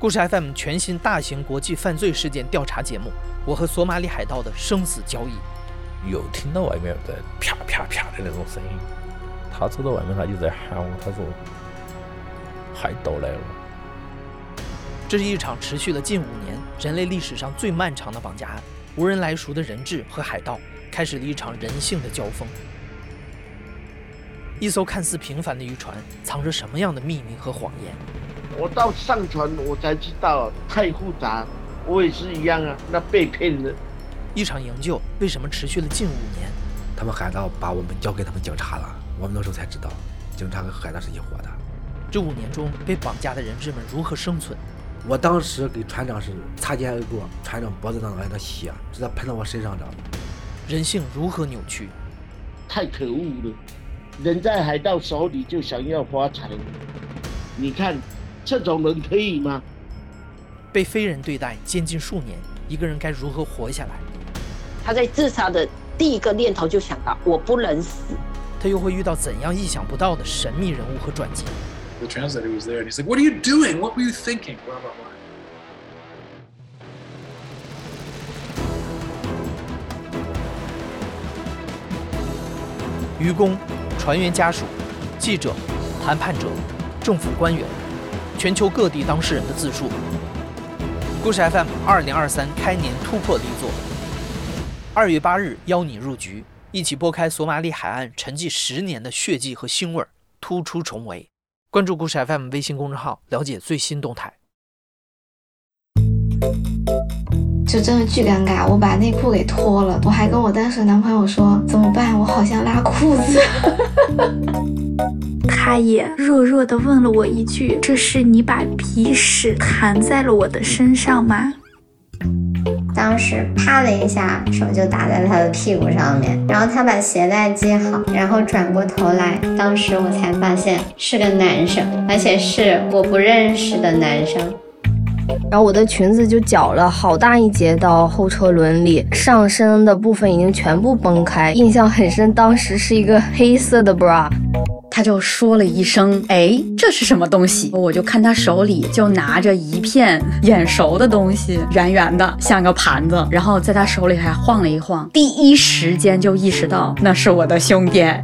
故事 FM 全新大型国际犯罪事件调查节目《我和索马里海盗的生死交易》。又听到外面在啪啪啪的那种声音，他走到外面，他就在喊我，他说：“海盗来了。”这是一场持续了近五年、人类历史上最漫长的绑架案。无人来赎的人质和海盗开始了一场人性的交锋。一艘看似平凡的渔船，藏着什么样的秘密和谎言？我到上船，我才知道太复杂。我也是一样啊，那被骗了。一场营救为什么持续了近五年？他们海盗把我们交给他们警察了，我们那时候才知道，警察和海盗是一伙的。这五年中被绑架的人质们如何生存？我当时给船长是擦肩而过，船长脖子上来的血直接喷到我身上的。人性如何扭曲？太可恶了！人在海盗手里就想要发财，你看。这种人可以吗？被非人对待监禁数年，一个人该如何活下来？他在自杀的第一个念头就想到我不能死。他又会遇到怎样意想不到的神秘人物和转机？The translator was there and he's like, "What are you doing? What were you thinking?" Blah blah blah. 渔工、船员家属、记者、谈判者、政府官员。全球各地当事人的自述。故事 FM 二零二三开年突破力作，二月八日邀你入局，一起拨开索马里海岸沉寂十年的血迹和腥味，突出重围。关注故事 FM 微信公众号，了解最新动态。就真的巨尴尬，我把内裤给脱了，我还跟我当时男朋友说怎么办？我好像拉裤子。他也弱弱的问了我一句：“这是你把鼻屎弹在了我的身上吗？”当时啪的一下，手就打在他的屁股上面，然后他把鞋带系好，然后转过头来，当时我才发现是个男生，而且是我不认识的男生。然后我的裙子就绞了好大一截到后车轮里，上身的部分已经全部崩开，印象很深。当时是一个黑色的 bra，他就说了一声：“哎，这是什么东西？”我就看他手里就拿着一片眼熟的东西，圆圆的，像个盘子，然后在他手里还晃了一晃，第一时间就意识到那是我的胸垫。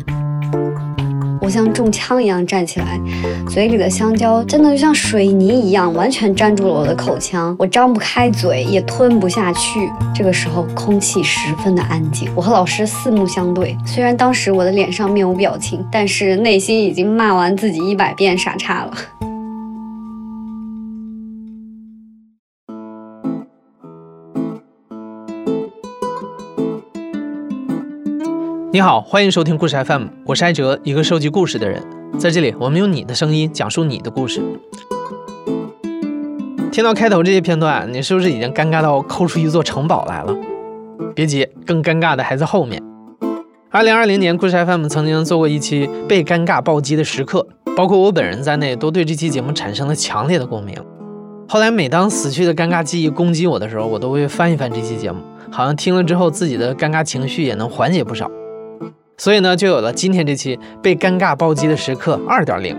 我像中枪一样站起来，嘴里的香蕉真的就像水泥一样，完全粘住了我的口腔，我张不开嘴，也吞不下去。这个时候，空气十分的安静，我和老师四目相对。虽然当时我的脸上面无表情，但是内心已经骂完自己一百遍傻叉了。你好，欢迎收听故事 FM，我是艾哲，一个收集故事的人。在这里，我们用你的声音讲述你的故事。听到开头这些片段，你是不是已经尴尬到抠出一座城堡来了？别急，更尴尬的还在后面。二零二零年，故事 FM 曾经做过一期被尴尬暴击的时刻，包括我本人在内，都对这期节目产生了强烈的共鸣。后来，每当死去的尴尬记忆攻击我的时候，我都会翻一翻这期节目，好像听了之后，自己的尴尬情绪也能缓解不少。所以呢，就有了今天这期被尴尬暴击的时刻二点零。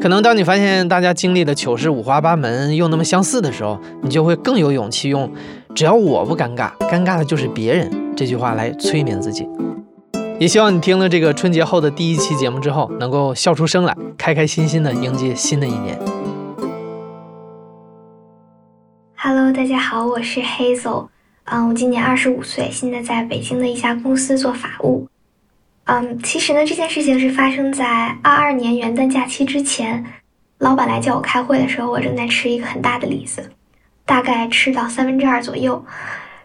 可能当你发现大家经历的糗事五花八门又那么相似的时候，你就会更有勇气用“只要我不尴尬，尴尬的就是别人”这句话来催眠自己。也希望你听了这个春节后的第一期节目之后，能够笑出声来，开开心心的迎接新的一年。Hello，大家好，我是 Hazel，嗯，我今年二十五岁，现在在北京的一家公司做法务。嗯，其实呢，这件事情是发生在二二年元旦假期之前。老板来叫我开会的时候，我正在吃一个很大的李子，大概吃到三分之二左右，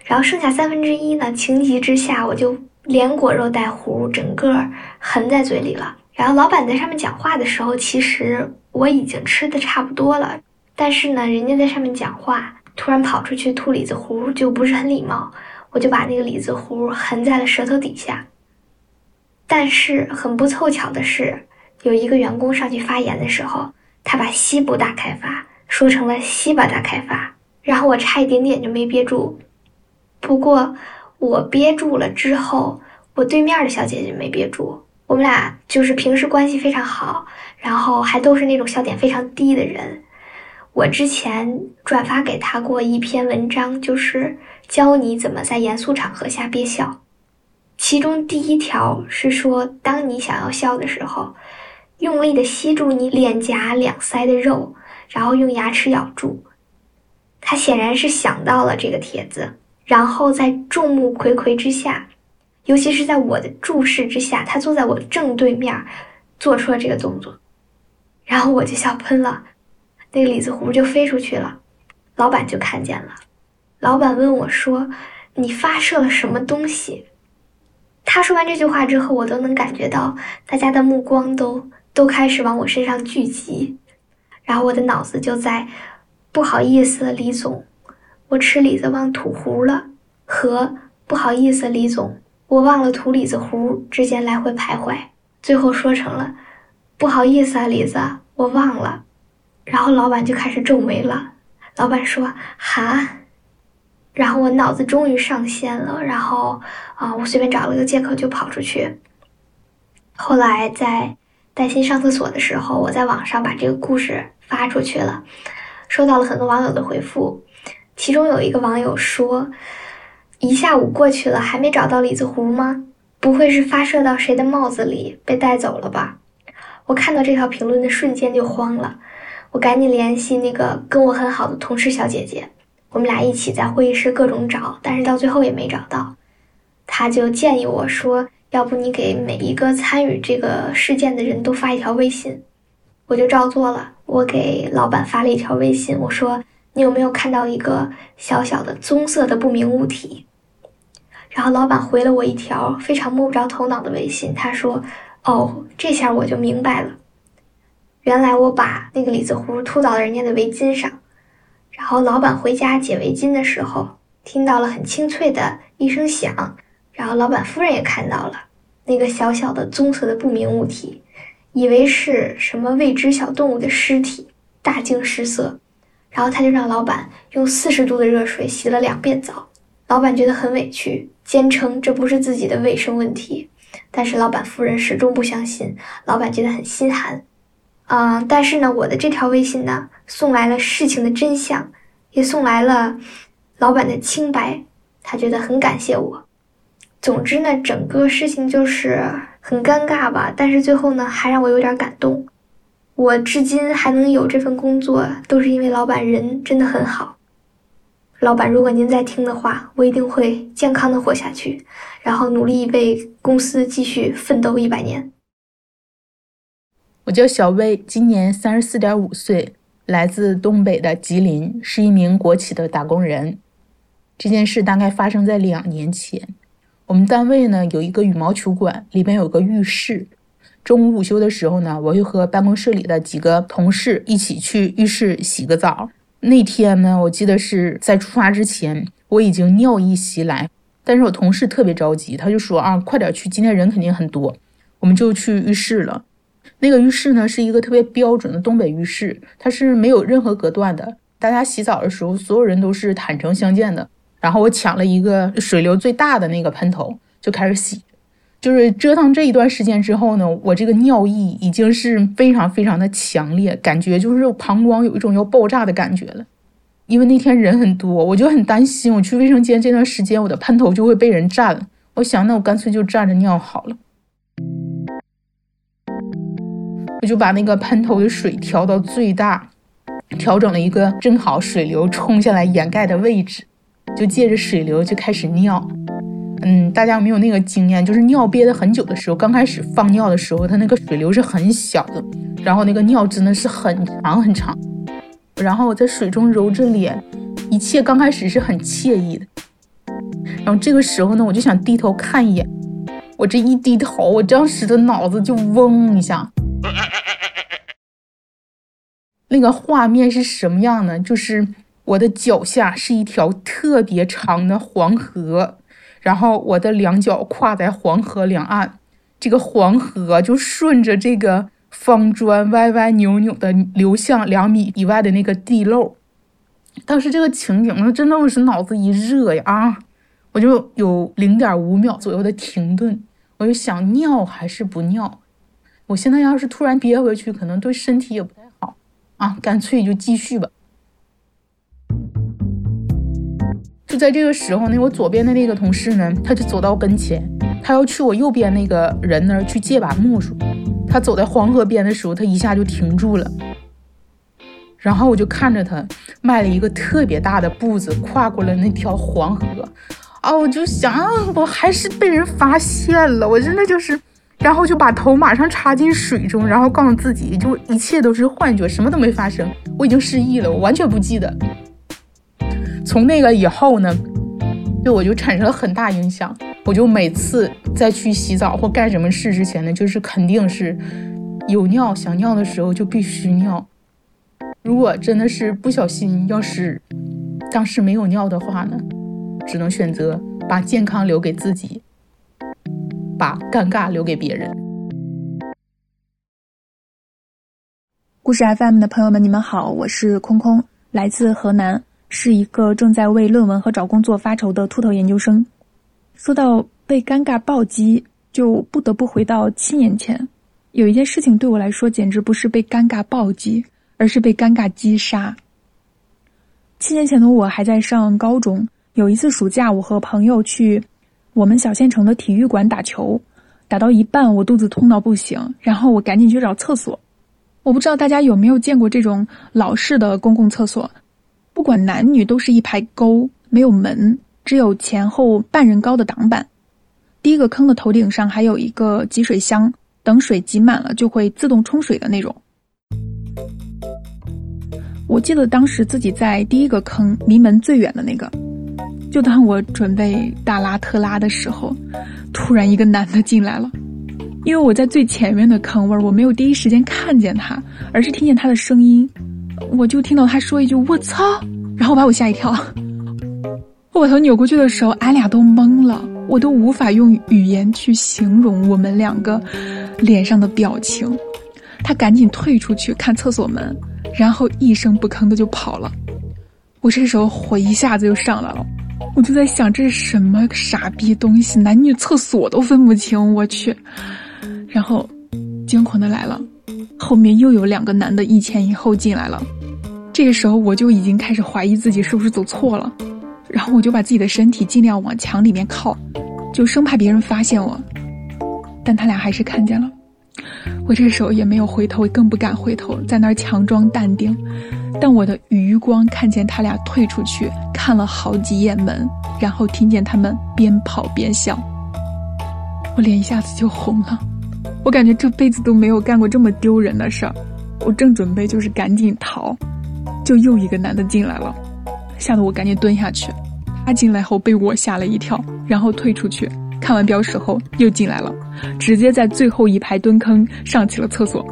然后剩下三分之一呢，情急之下我就连果肉带核，整个含在嘴里了。然后老板在上面讲话的时候，其实我已经吃的差不多了，但是呢，人家在上面讲话，突然跑出去吐李子核，就不是很礼貌，我就把那个李子核含在了舌头底下。但是很不凑巧的是，有一个员工上去发言的时候，他把西部大开发说成了西巴大开发，然后我差一点点就没憋住。不过我憋住了之后，我对面的小姐姐没憋住。我们俩就是平时关系非常好，然后还都是那种笑点非常低的人。我之前转发给他过一篇文章，就是教你怎么在严肃场合下憋笑。其中第一条是说，当你想要笑的时候，用力的吸住你脸颊两腮的肉，然后用牙齿咬住。他显然是想到了这个帖子，然后在众目睽睽之下，尤其是在我的注视之下，他坐在我正对面，做出了这个动作，然后我就笑喷了。那个李子湖就飞出去了，老板就看见了。老板问我说：“你发射了什么东西？”他说完这句话之后，我都能感觉到大家的目光都都开始往我身上聚集，然后我的脑子就在“不好意思，李总，我吃李子忘吐核了”和“不好意思，李总，我忘了吐李子核”之间来回徘徊，最后说成了“不好意思啊，李子，我忘了”。然后老板就开始皱眉了。老板说：“哈。”然后我脑子终于上线了。然后啊，我随便找了个借口就跑出去。后来在带薪上厕所的时候，我在网上把这个故事发出去了，收到了很多网友的回复。其中有一个网友说：“一下午过去了，还没找到李子湖吗？不会是发射到谁的帽子里被带走了吧？”我看到这条评论的瞬间就慌了。我赶紧联系那个跟我很好的同事小姐姐，我们俩一起在会议室各种找，但是到最后也没找到。他就建议我说：“要不你给每一个参与这个事件的人都发一条微信。”我就照做了，我给老板发了一条微信，我说：“你有没有看到一个小小的棕色的不明物体？”然后老板回了我一条非常摸不着头脑的微信，他说：“哦，这下我就明白了。”原来我把那个李子湖吐到了人家的围巾上，然后老板回家解围巾的时候，听到了很清脆的一声响，然后老板夫人也看到了那个小小的棕色的不明物体，以为是什么未知小动物的尸体，大惊失色，然后他就让老板用四十度的热水洗了两遍澡，老板觉得很委屈，坚称这不是自己的卫生问题，但是老板夫人始终不相信，老板觉得很心寒。嗯，但是呢，我的这条微信呢，送来了事情的真相，也送来了老板的清白，他觉得很感谢我。总之呢，整个事情就是很尴尬吧，但是最后呢，还让我有点感动。我至今还能有这份工作，都是因为老板人真的很好。老板，如果您在听的话，我一定会健康的活下去，然后努力为公司继续奋斗一百年。我叫小薇，今年三十四点五岁，来自东北的吉林，是一名国企的打工人。这件事大概发生在两年前。我们单位呢有一个羽毛球馆，里边有个浴室。中午午休的时候呢，我就和办公室里的几个同事一起去浴室洗个澡。那天呢，我记得是在出发之前，我已经尿意袭来，但是我同事特别着急，他就说啊，快点去，今天人肯定很多，我们就去浴室了。那个浴室呢，是一个特别标准的东北浴室，它是没有任何隔断的。大家洗澡的时候，所有人都是坦诚相见的。然后我抢了一个水流最大的那个喷头，就开始洗。就是折腾这一段时间之后呢，我这个尿意已经是非常非常的强烈，感觉就是膀胱有一种要爆炸的感觉了。因为那天人很多，我就很担心，我去卫生间这段时间，我的喷头就会被人占了。我想，那我干脆就站着尿好了。就把那个喷头的水调到最大，调整了一个正好水流冲下来掩盖的位置，就借着水流就开始尿。嗯，大家有没有那个经验？就是尿憋得很久的时候，刚开始放尿的时候，它那个水流是很小的，然后那个尿真的是很长很长。然后我在水中揉着脸，一切刚开始是很惬意的。然后这个时候呢，我就想低头看一眼，我这一低头，我当时的脑子就嗡一下。那个画面是什么样呢？就是我的脚下是一条特别长的黄河，然后我的两脚跨在黄河两岸，这个黄河就顺着这个方砖歪歪扭扭的流向两米以外的那个地漏。当时这个情景呢，真的我是脑子一热呀啊！我就有零点五秒左右的停顿，我就想尿还是不尿。我现在要是突然憋回去可能对身体也不太好。啊干脆就继续吧。就在这个时候呢我左边的那个同事呢他就走到跟前他要去我右边那个人那儿去借把木梳。他走在黄河边的时候他一下就停住了。然后我就看着他迈了一个特别大的步子跨过了那条黄河。啊我就想我还是被人发现了我真的就是然后就把头马上插进水中，然后告诉自己，就一切都是幻觉，什么都没发生，我已经失忆了，我完全不记得。从那个以后呢，对我就产生了很大影响。我就每次在去洗澡或干什么事之前呢，就是肯定是有尿想尿的时候就必须尿。如果真的是不小心，要是当时没有尿的话呢，只能选择把健康留给自己，把尴尬留给别人。故事 FM 的朋友们，你们好，我是空空，来自河南。是一个正在为论文和找工作发愁的秃头研究生。说到被尴尬暴击，就不得不回到七年前，有一件事情对我来说简直不是被尴尬暴击，而是被尴尬击杀。七年前的我还在上高中，有一次暑假，我和朋友去我们小县城的体育馆打球，打到一半，我肚子痛到不行，然后我赶紧去找厕所。我不知道大家有没有见过这种老式的公共厕所。不管男女，都是一排沟，没有门，只有前后半人高的挡板。第一个坑的头顶上还有一个集水箱，等水挤满了就会自动冲水的那种。我记得当时自己在第一个坑，离门最远的那个。就当我准备大拉特拉的时候，突然一个男的进来了。因为我在最前面的坑位，我没有第一时间看见他，而是听见他的声音。我就听到他说一句“我操”，然后把我吓一跳。我把头扭过去的时候，俺俩都懵了，我都无法用语言去形容我们两个脸上的表情。他赶紧退出去看厕所门，然后一声不吭的就跑了。我这时候火一下子就上来了，我就在想这是什么傻逼东西，男女厕所都分不清，我去。然后惊恐的来了。后面又有两个男的一前一后进来了，这个时候我就已经开始怀疑自己是不是走错了，然后我就把自己的身体尽量往墙里面靠，就生怕别人发现我。但他俩还是看见了，我这时候也没有回头，更不敢回头，在那儿强装淡定。但我的余光看见他俩退出去，看了好几眼门，然后听见他们边跑边笑，我脸一下子就红了。我感觉这辈子都没有干过这么丢人的事儿，我正准备就是赶紧逃，就又一个男的进来了，吓得我赶紧蹲下去。他进来后被我吓了一跳，然后退出去，看完标识后又进来了，直接在最后一排蹲坑上起了厕所。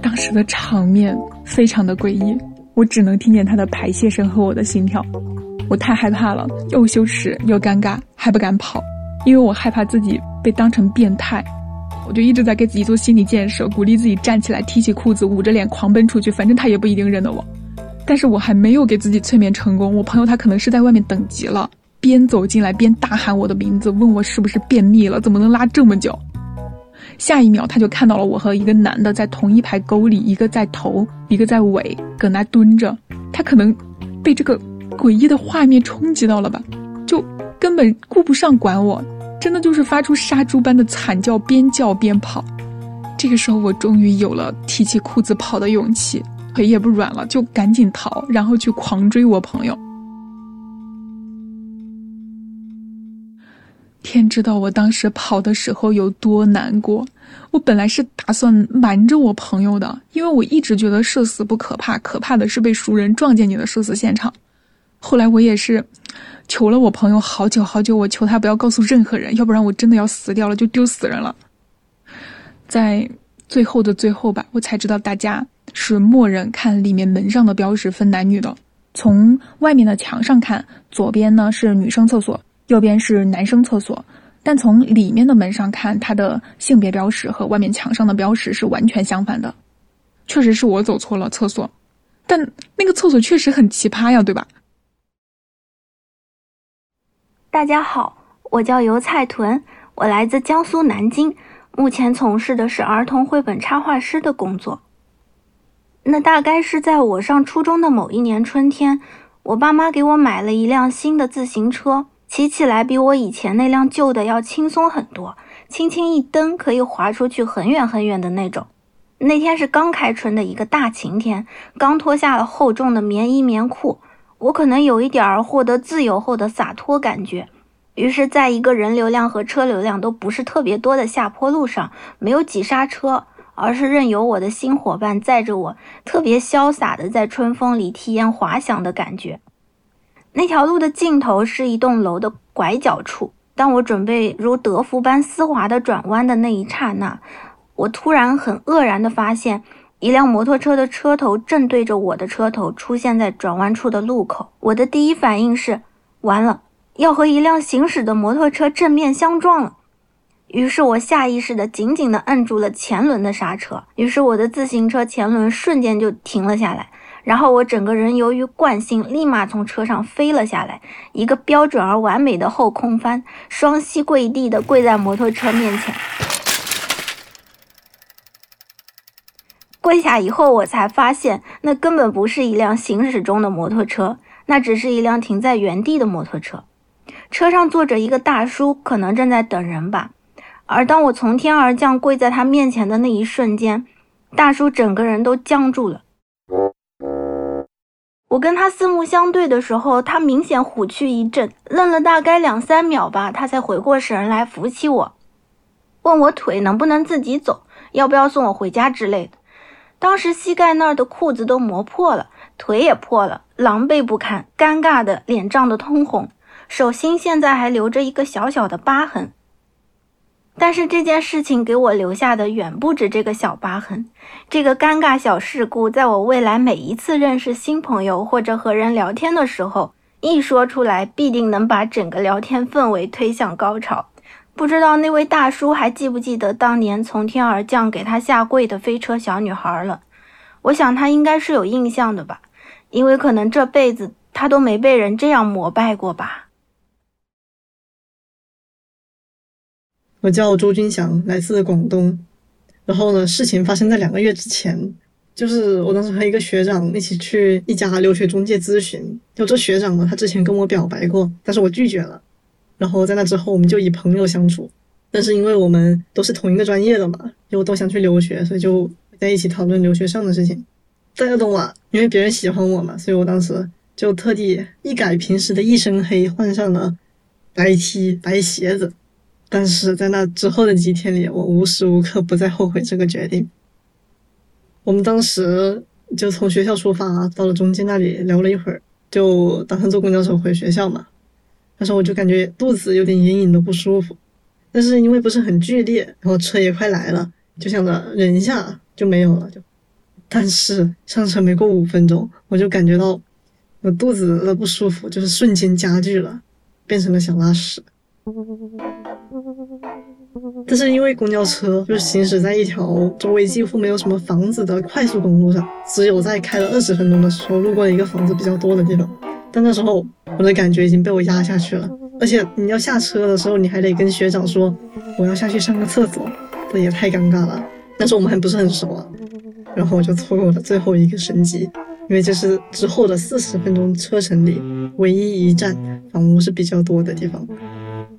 当时的场面非常的诡异，我只能听见他的排泄声和我的心跳。我太害怕了，又羞耻又尴尬，还不敢跑，因为我害怕自己被当成变态。我就一直在给自己做心理建设，鼓励自己站起来，提起裤子，捂着脸狂奔出去，反正他也不一定认得我。但是我还没有给自己催眠成功，我朋友他可能是在外面等急了，边走进来边大喊我的名字，问我是不是便秘了，怎么能拉这么久。下一秒他就看到了我和一个男的在同一排沟里，一个在头，一个在尾，搁那蹲着。他可能被这个诡异的画面冲击到了吧，就根本顾不上管我。真的就是发出杀猪般的惨叫，边叫边跑。这个时候，我终于有了提起裤子跑的勇气，腿也不软了，就赶紧逃，然后去狂追我朋友。天知道我当时跑的时候有多难过。我本来是打算瞒着我朋友的，因为我一直觉得社死不可怕，可怕的是被熟人撞见你的社死现场。后来我也是。求了我朋友好久好久，我求他不要告诉任何人，要不然我真的要死掉了，就丢死人了。在最后的最后吧，我才知道大家是默认看里面门上的标识分男女的。从外面的墙上看，左边呢是女生厕所，右边是男生厕所。但从里面的门上看，它的性别标识和外面墙上的标识是完全相反的。确实是我走错了厕所，但那个厕所确实很奇葩呀，对吧？大家好，我叫油菜屯，我来自江苏南京，目前从事的是儿童绘本插画师的工作。那大概是在我上初中的某一年春天，我爸妈给我买了一辆新的自行车，骑起来比我以前那辆旧的要轻松很多，轻轻一蹬可以滑出去很远很远的那种。那天是刚开春的一个大晴天，刚脱下了厚重的棉衣棉裤，我可能有一点儿获得自由后的洒脱感觉。于是，在一个人流量和车流量都不是特别多的下坡路上，没有急刹车，而是任由我的新伙伴载着我，特别潇洒的在春风里体验滑翔的感觉。那条路的尽头是一栋楼的拐角处，当我准备如德芙般丝滑的转弯的那一刹那，我突然很愕然的发现，一辆摩托车的车头正对着我的车头出现在转弯处的路口。我的第一反应是，完了。要和一辆行驶的摩托车正面相撞了，于是我下意识地紧紧地摁住了前轮的刹车，于是我的自行车前轮瞬间就停了下来，然后我整个人由于惯性立马从车上飞了下来，一个标准而完美的后空翻，双膝跪地的跪在摩托车面前。跪下以后，我才发现那根本不是一辆行驶中的摩托车，那只是一辆停在原地的摩托车。车上坐着一个大叔，可能正在等人吧。而当我从天而降跪在他面前的那一瞬间，大叔整个人都僵住了。我跟他四目相对的时候，他明显虎躯一震，愣了大概两三秒吧，他才回过神来扶起我，问我腿能不能自己走，要不要送我回家之类的。当时膝盖那儿的裤子都磨破了，腿也破了，狼狈不堪，尴尬的脸涨得通红。手心现在还留着一个小小的疤痕，但是这件事情给我留下的远不止这个小疤痕。这个尴尬小事故，在我未来每一次认识新朋友或者和人聊天的时候，一说出来，必定能把整个聊天氛围推向高潮。不知道那位大叔还记不记得当年从天而降给他下跪的飞车小女孩了？我想他应该是有印象的吧，因为可能这辈子他都没被人这样膜拜过吧。我叫周军祥，来自广东。然后呢，事情发生在两个月之前，就是我当时和一个学长一起去一家留学中介咨询。就这学长呢，他之前跟我表白过，但是我拒绝了。然后在那之后，我们就以朋友相处。但是因为我们都是同一个专业的嘛，又都想去留学，所以就在一起讨论留学上的事情。大家懂啊，因为别人喜欢我嘛，所以我当时就特地一改平时的一身黑，换上了白 T 白鞋子。但是在那之后的几天里，我无时无刻不在后悔这个决定。我们当时就从学校出发，到了中间那里聊了一会儿，就打算坐公交车回学校嘛。那时候我就感觉肚子有点隐隐的不舒服，但是因为不是很剧烈，然后车也快来了，就想着忍一下就没有了。就，但是上车没过五分钟，我就感觉到我肚子的不舒服就是瞬间加剧了，变成了想拉屎。但是因为公交车就是行驶在一条周围几乎没有什么房子的快速公路上，只有在开了二十分钟的时候路过了一个房子比较多的地方。但那时候我的感觉已经被我压下去了，而且你要下车的时候，你还得跟学长说我要下去上个厕所，这也太尴尬了。但是我们还不是很熟啊，然后我就错过了最后一个升级，因为这是之后的四十分钟车程里唯一一站房屋是比较多的地方。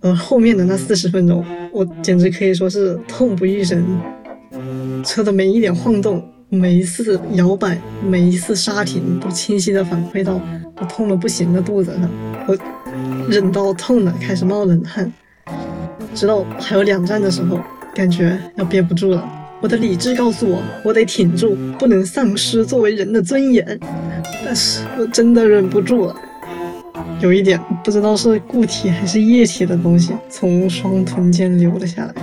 而后面的那四十分钟，我简直可以说是痛不欲生。车的每一点晃动，每一次摇摆，每一次刹停，都清晰的反馈到我痛得不行的肚子上。我忍到痛的开始冒冷汗，直到还有两站的时候，感觉要憋不住了。我的理智告诉我，我得挺住，不能丧失作为人的尊严。但是我真的忍不住了。有一点不知道是固体还是液体的东西从双臀间流了下来，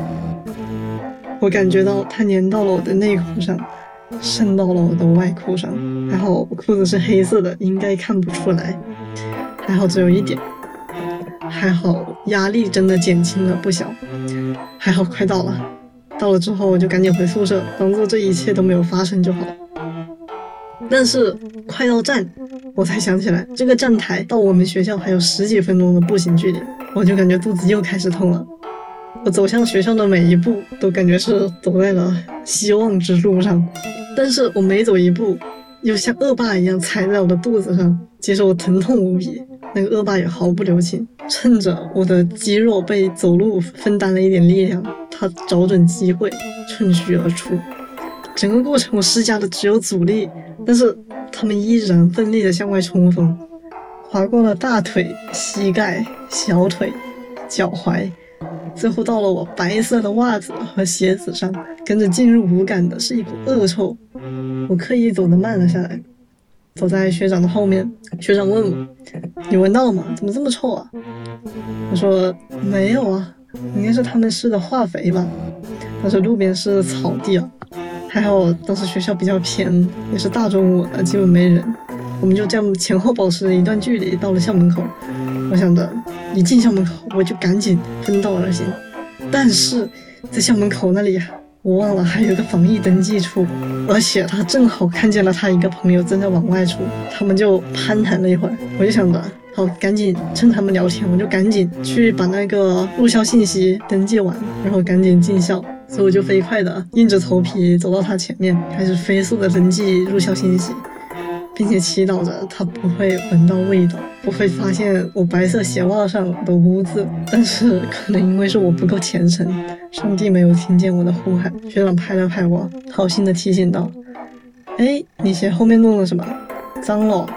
我感觉到它粘到了我的内裤上，渗到了我的外裤上。还好裤子是黑色的，应该看不出来。还好只有一点，还好压力真的减轻了不小。还好快到了，到了之后我就赶紧回宿舍，当做这一切都没有发生就好。但是快到站。我才想起来，这个站台到我们学校还有十几分钟的步行距离，我就感觉肚子又开始痛了。我走向学校的每一步都感觉是走在了希望之路上，但是我每走一步，又像恶霸一样踩在我的肚子上，接受我疼痛无比。那个恶霸也毫不留情，趁着我的肌肉被走路分担了一点力量，他找准机会趁虚而出。整个过程我施加的只有阻力，但是他们依然奋力的向外冲锋，划过了大腿、膝盖、小腿、脚踝，最后到了我白色的袜子和鞋子上，跟着进入五感的是一股恶臭。我刻意走得慢了下来。走在学长的后面，学长问我：“你闻到了吗？怎么这么臭啊？”我说：“没有啊，应该是他们施的化肥吧。”他说路边是草地啊，还好当时学校比较偏，也是大中午的，基本没人。我们就这样前后保持一段距离，到了校门口。我想着一进校门口，我就赶紧分道而行。但是在校门口那里。我忘了还有个防疫登记处，而且他正好看见了他一个朋友正在往外出，他们就攀谈了一会儿。我就想着，好，赶紧趁他们聊天，我就赶紧去把那个入校信息登记完，然后赶紧进校。所以我就飞快的硬着头皮走到他前面，开始飞速的登记入校信息。并且祈祷着他不会闻到味道，不会发现我白色鞋袜上的污渍。但是可能因为是我不够虔诚，上帝没有听见我的呼喊。学长拍了拍我，好心的提醒道：“哎，你鞋后面弄了什么？脏了。”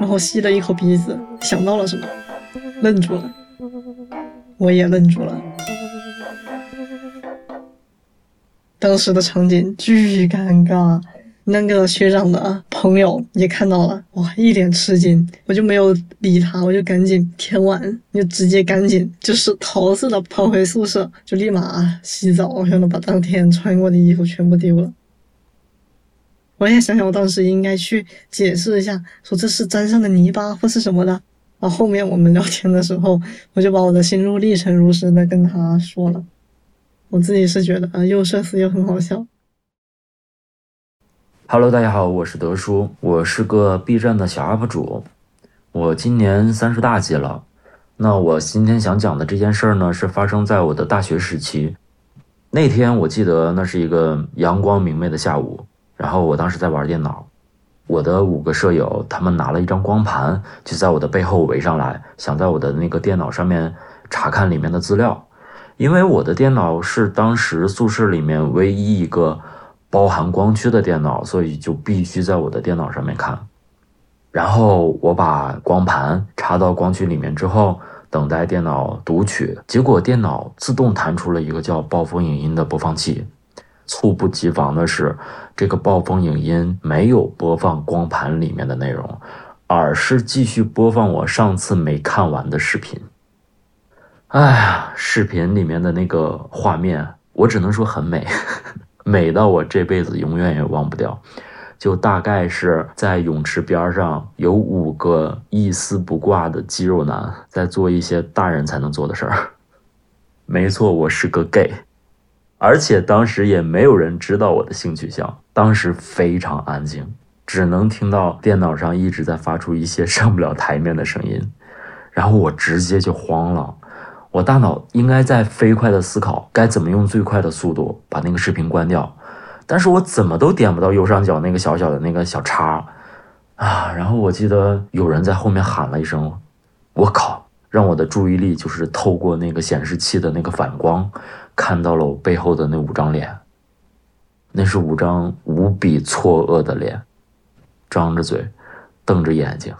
然后吸了一口鼻子，想到了什么，愣住了。我也愣住了。当时的场景巨尴尬。那个学长的朋友也看到了，哇，一脸吃惊，我就没有理他，我就赶紧填完，就直接赶紧就是逃似的跑回宿舍，就立马洗澡，然后把当天穿过的衣服全部丢了。我也想想，我当时应该去解释一下，说这是沾上的泥巴或是什么的。然后后面我们聊天的时候，我就把我的心路历程如实的跟他说了。我自己是觉得啊，又社死又很好笑。Hello，大家好，我是德叔，我是个 B 站的小 UP 主，我今年三十大几了。那我今天想讲的这件事儿呢，是发生在我的大学时期。那天我记得那是一个阳光明媚的下午，然后我当时在玩电脑，我的五个舍友他们拿了一张光盘，就在我的背后围上来，想在我的那个电脑上面查看里面的资料，因为我的电脑是当时宿舍里面唯一一个。包含光驱的电脑，所以就必须在我的电脑上面看。然后我把光盘插到光驱里面之后，等待电脑读取。结果电脑自动弹出了一个叫“暴风影音”的播放器。猝不及防的是，这个暴风影音没有播放光盘里面的内容，而是继续播放我上次没看完的视频。哎呀，视频里面的那个画面，我只能说很美。美到我这辈子永远也忘不掉，就大概是在泳池边上有五个一丝不挂的肌肉男在做一些大人才能做的事儿。没错，我是个 gay，而且当时也没有人知道我的性取向。当时非常安静，只能听到电脑上一直在发出一些上不了台面的声音，然后我直接就慌了。我大脑应该在飞快的思考该怎么用最快的速度把那个视频关掉，但是我怎么都点不到右上角那个小小的那个小叉啊！然后我记得有人在后面喊了一声：“我靠！”让我的注意力就是透过那个显示器的那个反光，看到了我背后的那五张脸。那是五张无比错愕的脸，张着嘴，瞪着眼睛。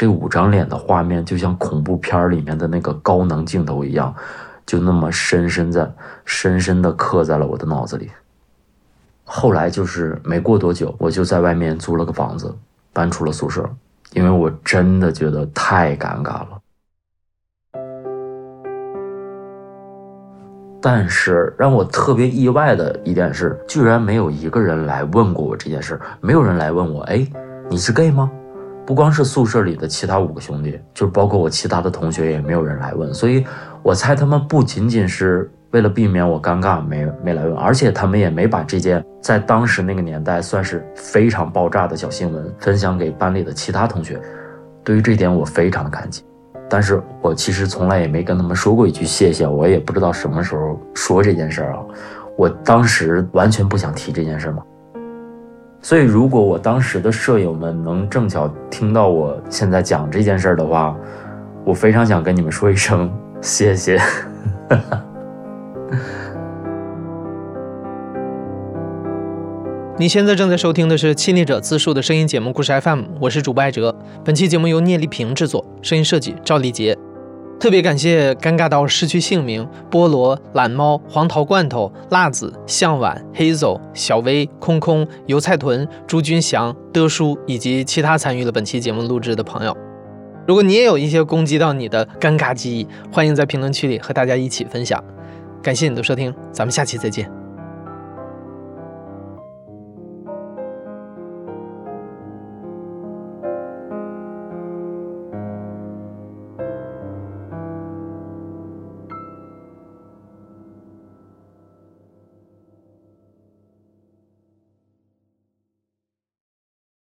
这五张脸的画面就像恐怖片里面的那个高能镜头一样，就那么深深的、深深的刻在了我的脑子里。后来就是没过多久，我就在外面租了个房子，搬出了宿舍，因为我真的觉得太尴尬了。但是让我特别意外的一点是，居然没有一个人来问过我这件事，没有人来问我，哎，你是 gay 吗？不光是宿舍里的其他五个兄弟，就是包括我其他的同学，也没有人来问。所以，我猜他们不仅仅是为了避免我尴尬，没没来问，而且他们也没把这件在当时那个年代算是非常爆炸的小新闻分享给班里的其他同学。对于这点，我非常的感激。但是我其实从来也没跟他们说过一句谢谢，我也不知道什么时候说这件事儿啊。我当时完全不想提这件事嘛。所以，如果我当时的舍友们能正巧听到我现在讲这件事儿的话，我非常想跟你们说一声谢谢。你现在正在收听的是《亲历者自述》的声音节目故事 FM，我是主播艾哲。本期节目由聂丽萍制作，声音设计赵丽杰。特别感谢尴尬到失去姓名、菠萝、懒猫、黄桃罐头、辣子、向晚、黑走、小薇、空空、油菜屯、朱军祥、德叔以及其他参与了本期节目录制的朋友。如果你也有一些攻击到你的尴尬记忆，欢迎在评论区里和大家一起分享。感谢你的收听，咱们下期再见。